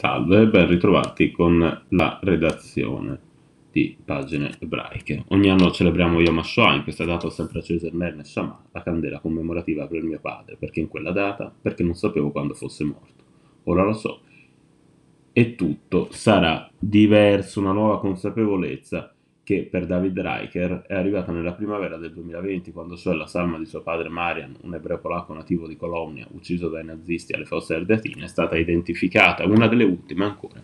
Salve, ben ritrovati con la redazione di pagine ebraiche. Ogni anno celebriamo Yom HaShoah, in questa data ho sempre acceso il Ner Neshama, la candela commemorativa per mio padre, perché in quella data, perché non sapevo quando fosse morto. Ora lo so. E tutto sarà diverso, una nuova consapevolezza che per David Reicher è arrivata nella primavera del 2020 quando cioè la salma di suo padre Marian, un ebreo polacco nativo di Colonia, ucciso dai nazisti alle fosse ardeatine, è stata identificata, una delle ultime ancora,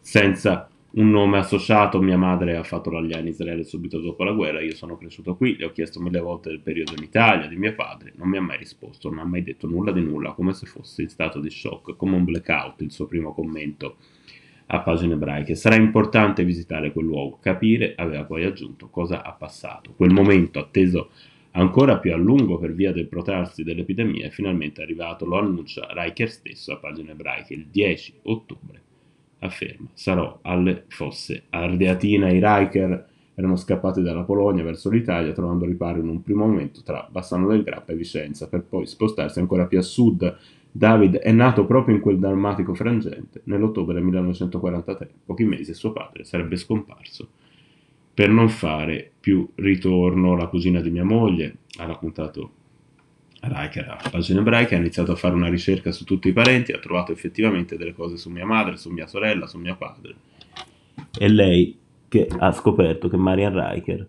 senza un nome associato. Mia madre ha fatto l'allia in Israele subito dopo la guerra, io sono cresciuto qui, le ho chiesto mille volte del periodo in Italia, di mio padre, non mi ha mai risposto, non ha mai detto nulla di nulla, come se fosse in stato di shock, come un blackout, il suo primo commento a pagine ebraiche. Sarà importante visitare quel luogo, capire, aveva poi aggiunto, cosa ha passato. Quel momento atteso ancora più a lungo per via del protrarsi dell'epidemia è finalmente arrivato, lo annuncia Riker stesso a pagine ebraiche il 10 ottobre. Afferma, sarò alle fosse ardeatina, i Riker erano scappati dalla Polonia verso l'Italia trovando riparo in un primo momento tra Bassano del Grappa e Vicenza per poi spostarsi ancora più a sud David è nato proprio in quel drammatico frangente, nell'ottobre 1943, pochi mesi suo padre sarebbe scomparso. Per non fare più ritorno, la cugina di mia moglie ha raccontato Riker a pagina ebraica, ha iniziato a fare una ricerca su tutti i parenti, ha trovato effettivamente delle cose su mia madre, su mia sorella, su mio padre. E lei che ha scoperto che Marian Riker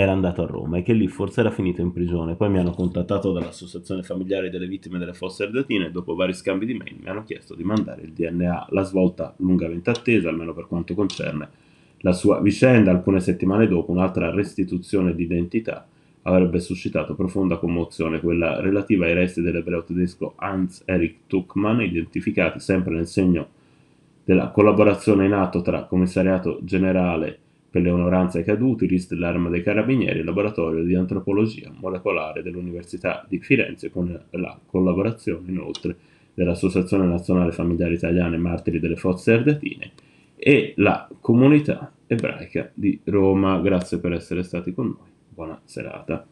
era andato a Roma e che lì forse era finito in prigione. Poi mi hanno contattato dall'Associazione Familiare delle Vittime delle Fosse Ardeatine e dopo vari scambi di mail mi hanno chiesto di mandare il DNA. La svolta lungamente attesa, almeno per quanto concerne la sua vicenda. Alcune settimane dopo un'altra restituzione di identità avrebbe suscitato profonda commozione, quella relativa ai resti dell'ebreo tedesco Hans Erich Tuckmann, identificati sempre nel segno della collaborazione in atto tra Commissariato Generale per le onoranze ai caduti, RIS dell'Arma dei Carabinieri e il Laboratorio di Antropologia Molecolare dell'Università di Firenze con la collaborazione inoltre dell'Associazione Nazionale Familiare Italiane Martiri delle Fosse Ardeatine e la Comunità Ebraica di Roma. Grazie per essere stati con noi. Buona serata.